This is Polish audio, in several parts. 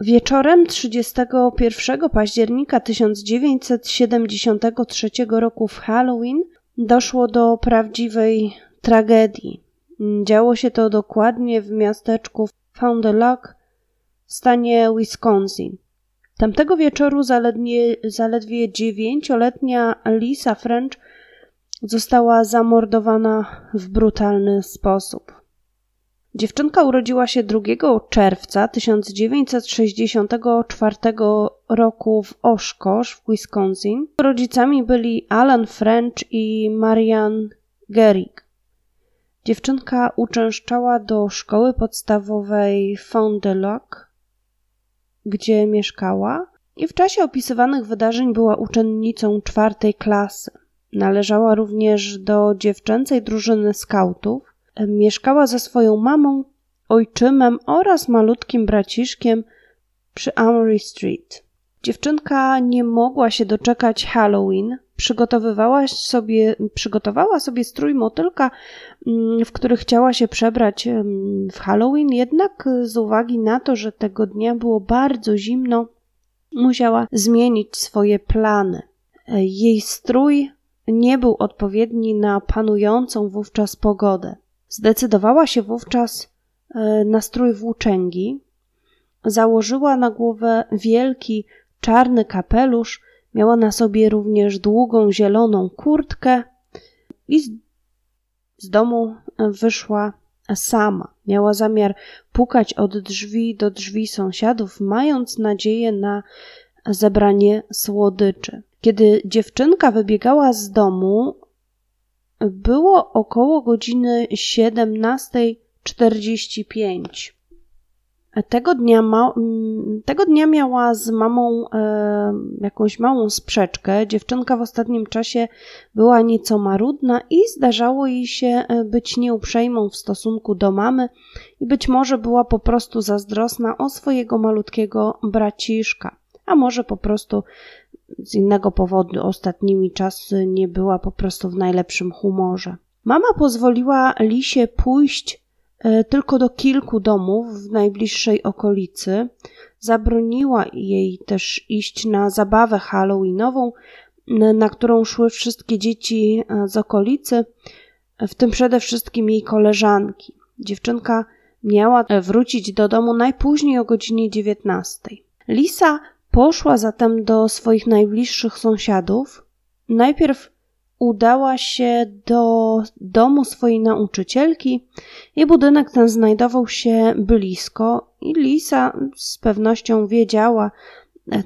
Wieczorem 31 października 1973 roku w Halloween doszło do prawdziwej tragedii. Działo się to dokładnie w miasteczku Fond du Lac w stanie Wisconsin. Tamtego wieczoru zaledwie, zaledwie dziewięcioletnia Lisa French została zamordowana w brutalny sposób. Dziewczynka urodziła się 2 czerwca 1964 roku w Oshkosh w Wisconsin. Rodzicami byli Alan French i Marianne Gehrig. Dziewczynka uczęszczała do szkoły podstawowej Fond du Lac, gdzie mieszkała i w czasie opisywanych wydarzeń była uczennicą czwartej klasy. Należała również do dziewczęcej drużyny skautów Mieszkała ze swoją mamą, ojczymem oraz malutkim braciszkiem przy Amory Street. Dziewczynka nie mogła się doczekać Halloween. Przygotowywała sobie, przygotowała sobie strój motylka, mm, w który chciała się przebrać w Halloween, jednak z uwagi na to, że tego dnia było bardzo zimno, musiała zmienić swoje plany. Jej strój nie był odpowiedni na panującą wówczas pogodę. Zdecydowała się wówczas e, na strój włóczęgi, założyła na głowę wielki czarny kapelusz, miała na sobie również długą zieloną kurtkę i z, z domu wyszła sama. Miała zamiar pukać od drzwi do drzwi sąsiadów, mając nadzieję na zebranie słodyczy. Kiedy dziewczynka wybiegała z domu, było około godziny 17.45. Tego dnia, ma, mm, tego dnia miała z mamą e, jakąś małą sprzeczkę. Dziewczynka w ostatnim czasie była nieco marudna i zdarzało jej się e, być nieuprzejmą w stosunku do mamy i być może była po prostu zazdrosna o swojego malutkiego braciszka, a może po prostu z innego powodu ostatnimi czasy nie była po prostu w najlepszym humorze. Mama pozwoliła Lisie pójść e, tylko do kilku domów w najbliższej okolicy. Zabroniła jej też iść na zabawę halloweenową, na którą szły wszystkie dzieci e, z okolicy, w tym przede wszystkim jej koleżanki. Dziewczynka miała wrócić do domu najpóźniej o godzinie 19. Lisa Poszła zatem do swoich najbliższych sąsiadów. Najpierw udała się do domu swojej nauczycielki. Jej budynek ten znajdował się blisko i Lisa z pewnością wiedziała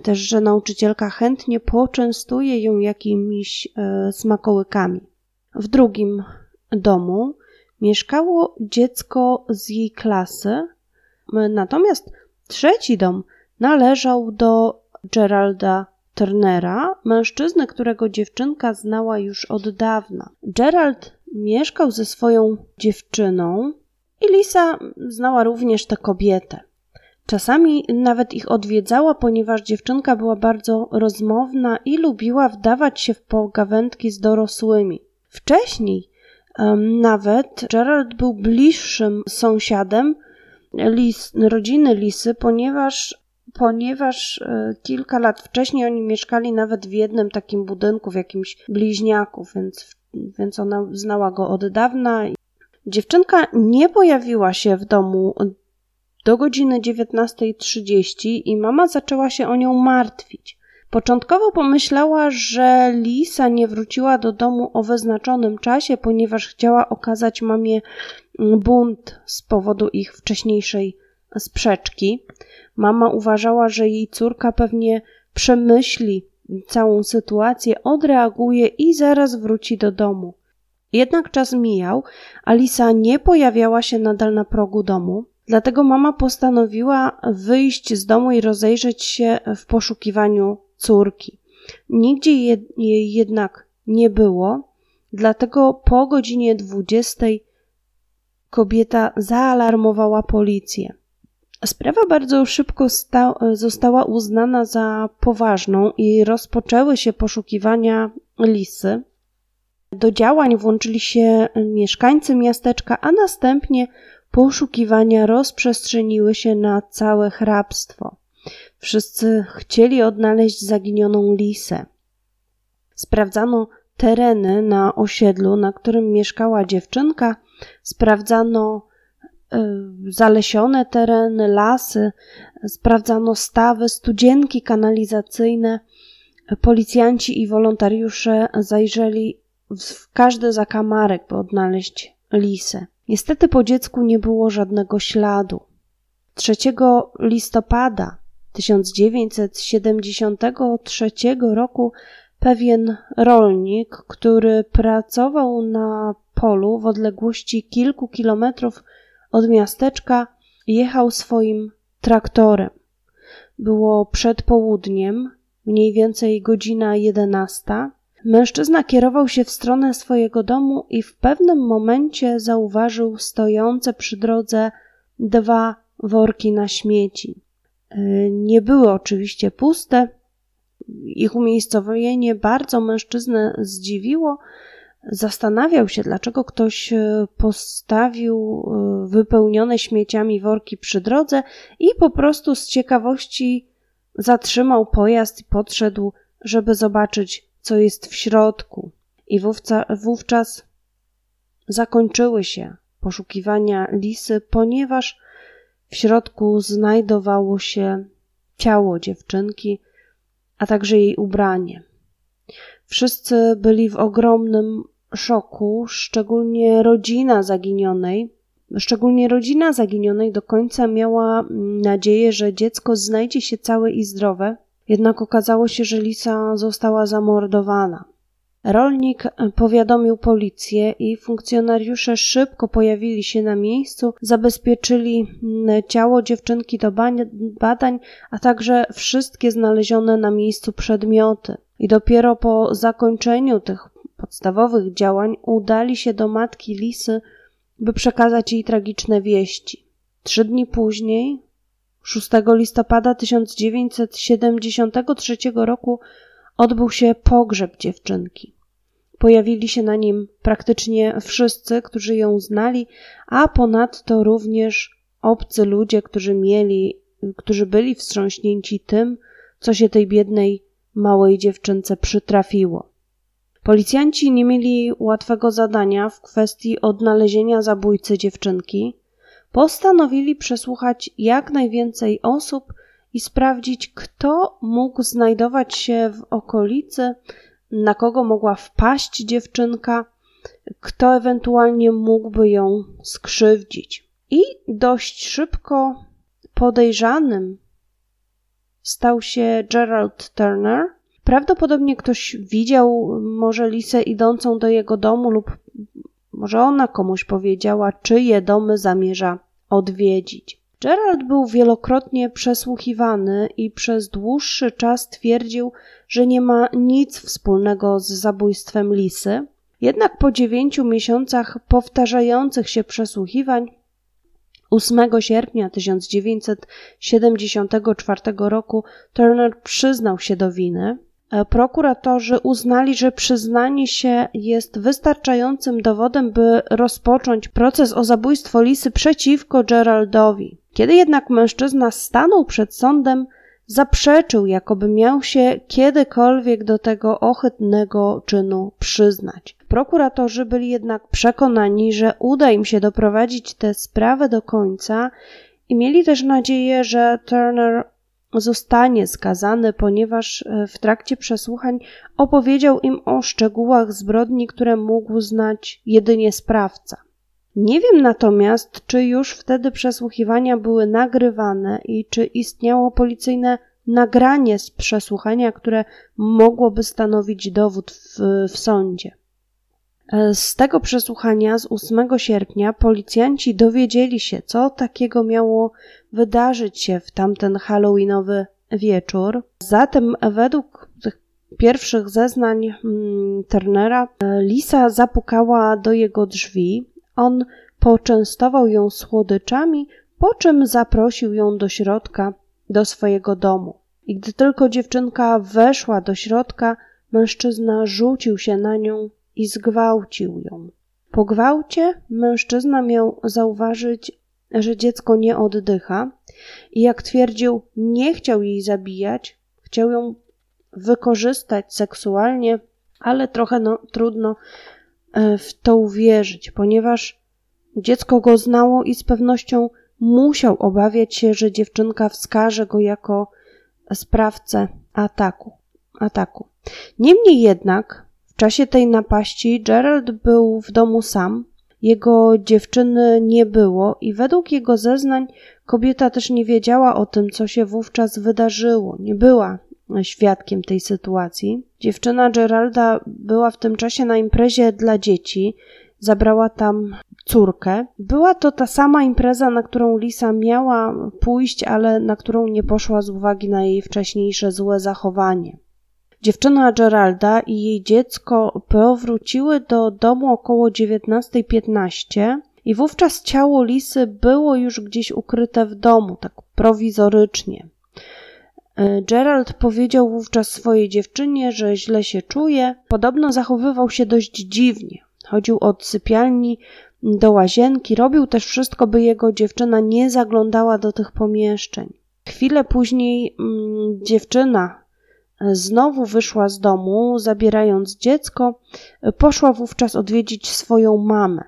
też, że nauczycielka chętnie poczęstuje ją jakimiś e, smakołykami. W drugim domu mieszkało dziecko z jej klasy, natomiast trzeci dom należał do Geralda Turnera, mężczyzny, którego dziewczynka znała już od dawna. Gerald mieszkał ze swoją dziewczyną i Lisa znała również tę kobietę. Czasami nawet ich odwiedzała, ponieważ dziewczynka była bardzo rozmowna i lubiła wdawać się w pogawędki z dorosłymi. Wcześniej um, nawet Gerald był bliższym sąsiadem Lis, rodziny Lisy, ponieważ ponieważ e, kilka lat wcześniej oni mieszkali nawet w jednym takim budynku, w jakimś bliźniaku, więc, więc ona znała go od dawna. Dziewczynka nie pojawiła się w domu do godziny 19.30 i mama zaczęła się o nią martwić. Początkowo pomyślała, że Lisa nie wróciła do domu o wyznaczonym czasie, ponieważ chciała okazać mamie bunt z powodu ich wcześniejszej sprzeczki. Mama uważała, że jej córka pewnie przemyśli całą sytuację, odreaguje i zaraz wróci do domu. Jednak czas mijał, Alisa nie pojawiała się nadal na progu domu, dlatego mama postanowiła wyjść z domu i rozejrzeć się w poszukiwaniu córki. Nigdzie jej jednak nie było, dlatego po godzinie dwudziestej kobieta zaalarmowała policję. Sprawa bardzo szybko sta- została uznana za poważną i rozpoczęły się poszukiwania lisy. Do działań włączyli się mieszkańcy miasteczka, a następnie poszukiwania rozprzestrzeniły się na całe hrabstwo. Wszyscy chcieli odnaleźć zaginioną lisę. Sprawdzano tereny na osiedlu, na którym mieszkała dziewczynka, sprawdzano zalesione tereny, lasy, sprawdzano stawy, studzienki kanalizacyjne. Policjanci i wolontariusze zajrzeli w każdy zakamarek, by odnaleźć lisę. Niestety po dziecku nie było żadnego śladu. 3 listopada 1973 roku pewien rolnik, który pracował na polu w odległości kilku kilometrów od miasteczka, jechał swoim traktorem. Było przed południem, mniej więcej godzina jedenasta. Mężczyzna kierował się w stronę swojego domu i w pewnym momencie zauważył stojące przy drodze dwa worki na śmieci. Nie były oczywiście puste. Ich umiejscowienie bardzo mężczyznę zdziwiło. Zastanawiał się, dlaczego ktoś e, postawił e, wypełnione śmieciami worki przy drodze i po prostu z ciekawości zatrzymał pojazd i podszedł, żeby zobaczyć, co jest w środku. I wówczas zakończyły się poszukiwania lisy, ponieważ w środku znajdowało się ciało dziewczynki, a także jej ubranie. Wszyscy byli w ogromnym szoku, szczególnie rodzina zaginionej. Szczególnie rodzina zaginionej do końca miała nadzieję, że dziecko znajdzie się całe i zdrowe, jednak okazało się, że Lisa została zamordowana. Rolnik powiadomił policję i funkcjonariusze szybko pojawili się na miejscu, zabezpieczyli ciało dziewczynki do badań, a także wszystkie znalezione na miejscu przedmioty. I dopiero po zakończeniu tych podstawowych działań udali się do matki Lisy, by przekazać jej tragiczne wieści. Trzy dni później, 6 listopada 1973 roku, odbył się pogrzeb dziewczynki. Pojawili się na nim praktycznie wszyscy, którzy ją znali, a ponadto również obcy ludzie, którzy mieli, którzy byli wstrząśnięci tym, co się tej biednej małej dziewczynce przytrafiło. Policjanci nie mieli łatwego zadania w kwestii odnalezienia zabójcy dziewczynki. Postanowili przesłuchać jak najwięcej osób i sprawdzić, kto mógł znajdować się w okolicy, na kogo mogła wpaść dziewczynka, kto ewentualnie mógłby ją skrzywdzić. I dość szybko podejrzanym stał się Gerald Turner. Prawdopodobnie ktoś widział może Lisę idącą do jego domu lub może ona komuś powiedziała, czyje domy zamierza odwiedzić. Gerald był wielokrotnie przesłuchiwany i przez dłuższy czas twierdził, że nie ma nic wspólnego z zabójstwem Lisy. Jednak po dziewięciu miesiącach powtarzających się przesłuchiwań 8 sierpnia 1974 roku Turner przyznał się do winy. E, prokuratorzy uznali, że przyznanie się jest wystarczającym dowodem, by rozpocząć proces o zabójstwo Lisy przeciwko Geraldowi. Kiedy jednak mężczyzna stanął przed sądem, zaprzeczył, jakoby miał się kiedykolwiek do tego ohydnego czynu przyznać. Prokuratorzy byli jednak przekonani, że uda im się doprowadzić tę sprawę do końca i mieli też nadzieję, że Turner zostanie skazany, ponieważ e, w trakcie przesłuchań opowiedział im o szczegółach zbrodni, które mógł znać jedynie sprawca. Nie wiem natomiast, czy już wtedy przesłuchiwania były nagrywane i czy istniało policyjne nagranie z przesłuchania, które mogłoby stanowić dowód w, w sądzie. E, z tego przesłuchania z 8 sierpnia policjanci dowiedzieli się, co takiego miało wydarzyć się w tamten halloweenowy wieczór. Zatem według tych pierwszych zeznań hmm, Turnera e, Lisa zapukała do jego drzwi. On poczęstował ją słodyczami, po czym zaprosił ją do środka, do swojego domu. I gdy tylko dziewczynka weszła do środka, mężczyzna rzucił się na nią i zgwałcił ją. Po gwałcie mężczyzna miał zauważyć że dziecko nie oddycha i jak twierdził, nie chciał jej zabijać, chciał ją wykorzystać seksualnie, ale trochę no, trudno e, w to uwierzyć, ponieważ dziecko go znało i z pewnością musiał obawiać się, że dziewczynka wskaże go jako sprawcę ataku. ataku. Niemniej jednak w czasie tej napaści Gerald był w domu sam, jego dziewczyny nie było i według jego zeznań kobieta też nie wiedziała o tym, co się wówczas wydarzyło, nie była świadkiem tej sytuacji. Dziewczyna Geralda była w tym czasie na imprezie dla dzieci, zabrała tam córkę. Była to ta sama impreza, na którą Lisa miała pójść, ale na którą nie poszła z uwagi na jej wcześniejsze złe zachowanie. Dziewczyna Geralda i jej dziecko powróciły do domu około 19.15 i wówczas ciało Lisy było już gdzieś ukryte w domu, tak prowizorycznie. E, Gerald powiedział wówczas swojej dziewczynie, że źle się czuje. Podobno zachowywał się dość dziwnie. Chodził od sypialni do łazienki, robił też wszystko, by jego dziewczyna nie zaglądała do tych pomieszczeń. Chwilę później mm, dziewczyna Znowu wyszła z domu, zabierając dziecko, poszła wówczas odwiedzić swoją mamę.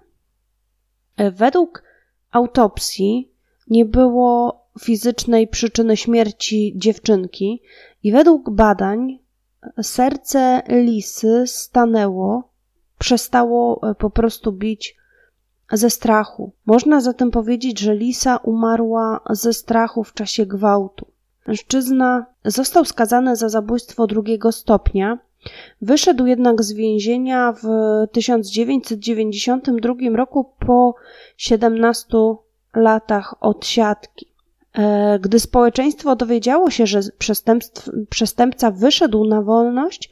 Według autopsji nie było fizycznej przyczyny śmierci dziewczynki i według badań serce lisy stanęło, przestało po prostu bić ze strachu. Można zatem powiedzieć, że lisa umarła ze strachu w czasie gwałtu. Mężczyzna został skazany za zabójstwo drugiego stopnia. Wyszedł jednak z więzienia w 1992 roku po 17 latach odsiadki. E, gdy społeczeństwo dowiedziało się, że przestępca wyszedł na wolność,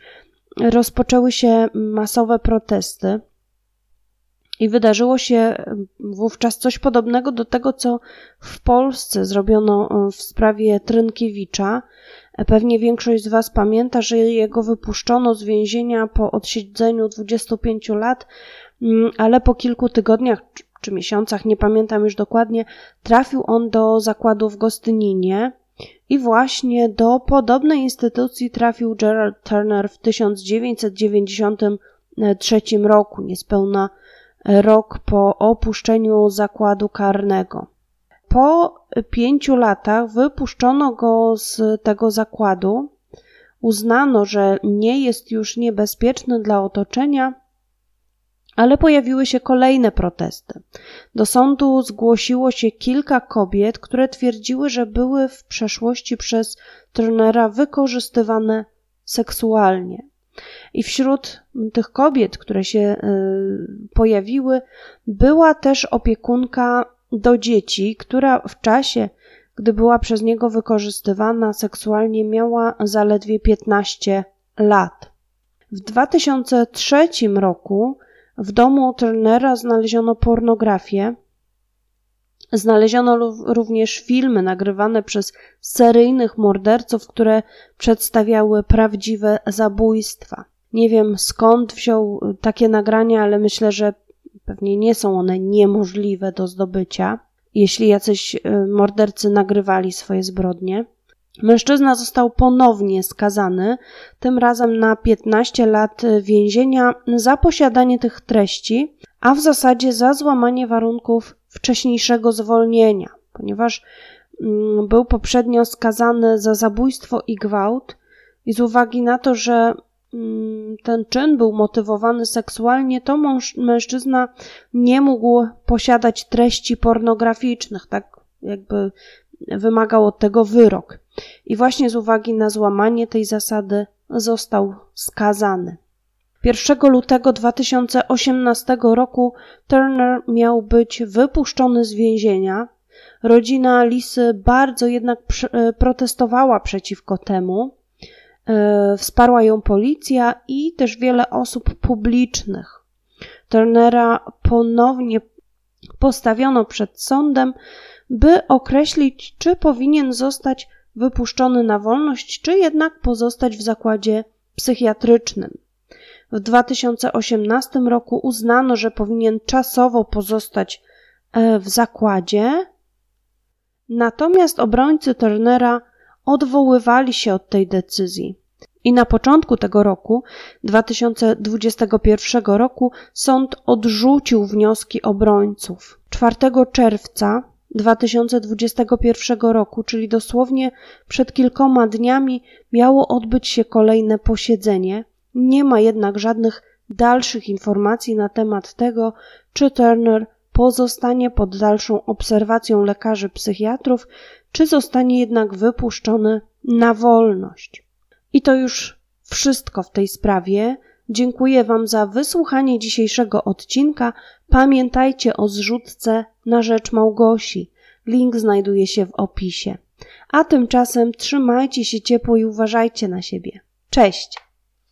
rozpoczęły się masowe protesty. I wydarzyło się wówczas coś podobnego do tego, co w Polsce zrobiono e, w sprawie Trynkiewicza. E, pewnie większość z Was pamięta, że jego wypuszczono z więzienia po odsiedzeniu 25 lat, mm, ale po kilku tygodniach czy miesiącach, nie pamiętam już dokładnie, trafił on do zakładu w Gostyninie. I właśnie do podobnej instytucji trafił Gerald Turner w 1993 roku, niespełna rok po opuszczeniu zakładu karnego. Po pięciu latach wypuszczono go z tego zakładu. Uznano, że nie jest już niebezpieczny dla otoczenia, ale pojawiły się kolejne protesty. Do sądu zgłosiło się kilka kobiet, które twierdziły, że były w przeszłości przez trenera wykorzystywane seksualnie. I wśród tych kobiet, które się y, pojawiły, była też opiekunka do dzieci, która w czasie, gdy była przez niego wykorzystywana seksualnie, miała zaledwie 15 lat. W 2003 roku w domu Turnera znaleziono pornografię, Znaleziono również filmy nagrywane przez seryjnych morderców, które przedstawiały prawdziwe zabójstwa. Nie wiem skąd wziął takie nagrania, ale myślę, że pewnie nie są one niemożliwe do zdobycia, jeśli jacyś y, mordercy nagrywali swoje zbrodnie. Mężczyzna został ponownie skazany, tym razem na 15 lat więzienia za posiadanie tych treści, a w zasadzie za złamanie warunków wcześniejszego zwolnienia, ponieważ mm, był poprzednio skazany za zabójstwo i gwałt, i z uwagi na to, że mm, ten czyn był motywowany seksualnie, to mężczyzna nie mógł posiadać treści pornograficznych, tak jakby wymagał od tego wyrok. I właśnie z uwagi na złamanie tej zasady został skazany. 1 lutego 2018 roku Turner miał być wypuszczony z więzienia. Rodzina Lisy bardzo jednak e, protestowała przeciwko temu. E, wsparła ją policja i też wiele osób publicznych. Turnera ponownie postawiono przed sądem, by określić, czy powinien zostać wypuszczony na wolność, czy jednak pozostać w zakładzie psychiatrycznym. W 2018 roku uznano, że powinien czasowo pozostać e, w zakładzie, Natomiast obrońcy Turnera odwoływali się od tej decyzji. I na początku tego roku, 2021 roku, sąd odrzucił wnioski obrońców. 4 czerwca 2021 roku, czyli dosłownie przed kilkoma dniami, miało odbyć się kolejne posiedzenie. Nie ma jednak żadnych dalszych informacji na temat tego, czy Turner pozostanie pod dalszą obserwacją lekarzy psychiatrów, czy zostanie jednak wypuszczony na wolność. I to już wszystko w tej sprawie. Dziękuję Wam za wysłuchanie dzisiejszego odcinka. Pamiętajcie o zrzutce na rzecz Małgosi. Link znajduje się w opisie. A tymczasem trzymajcie się ciepło i uważajcie na siebie. Cześć!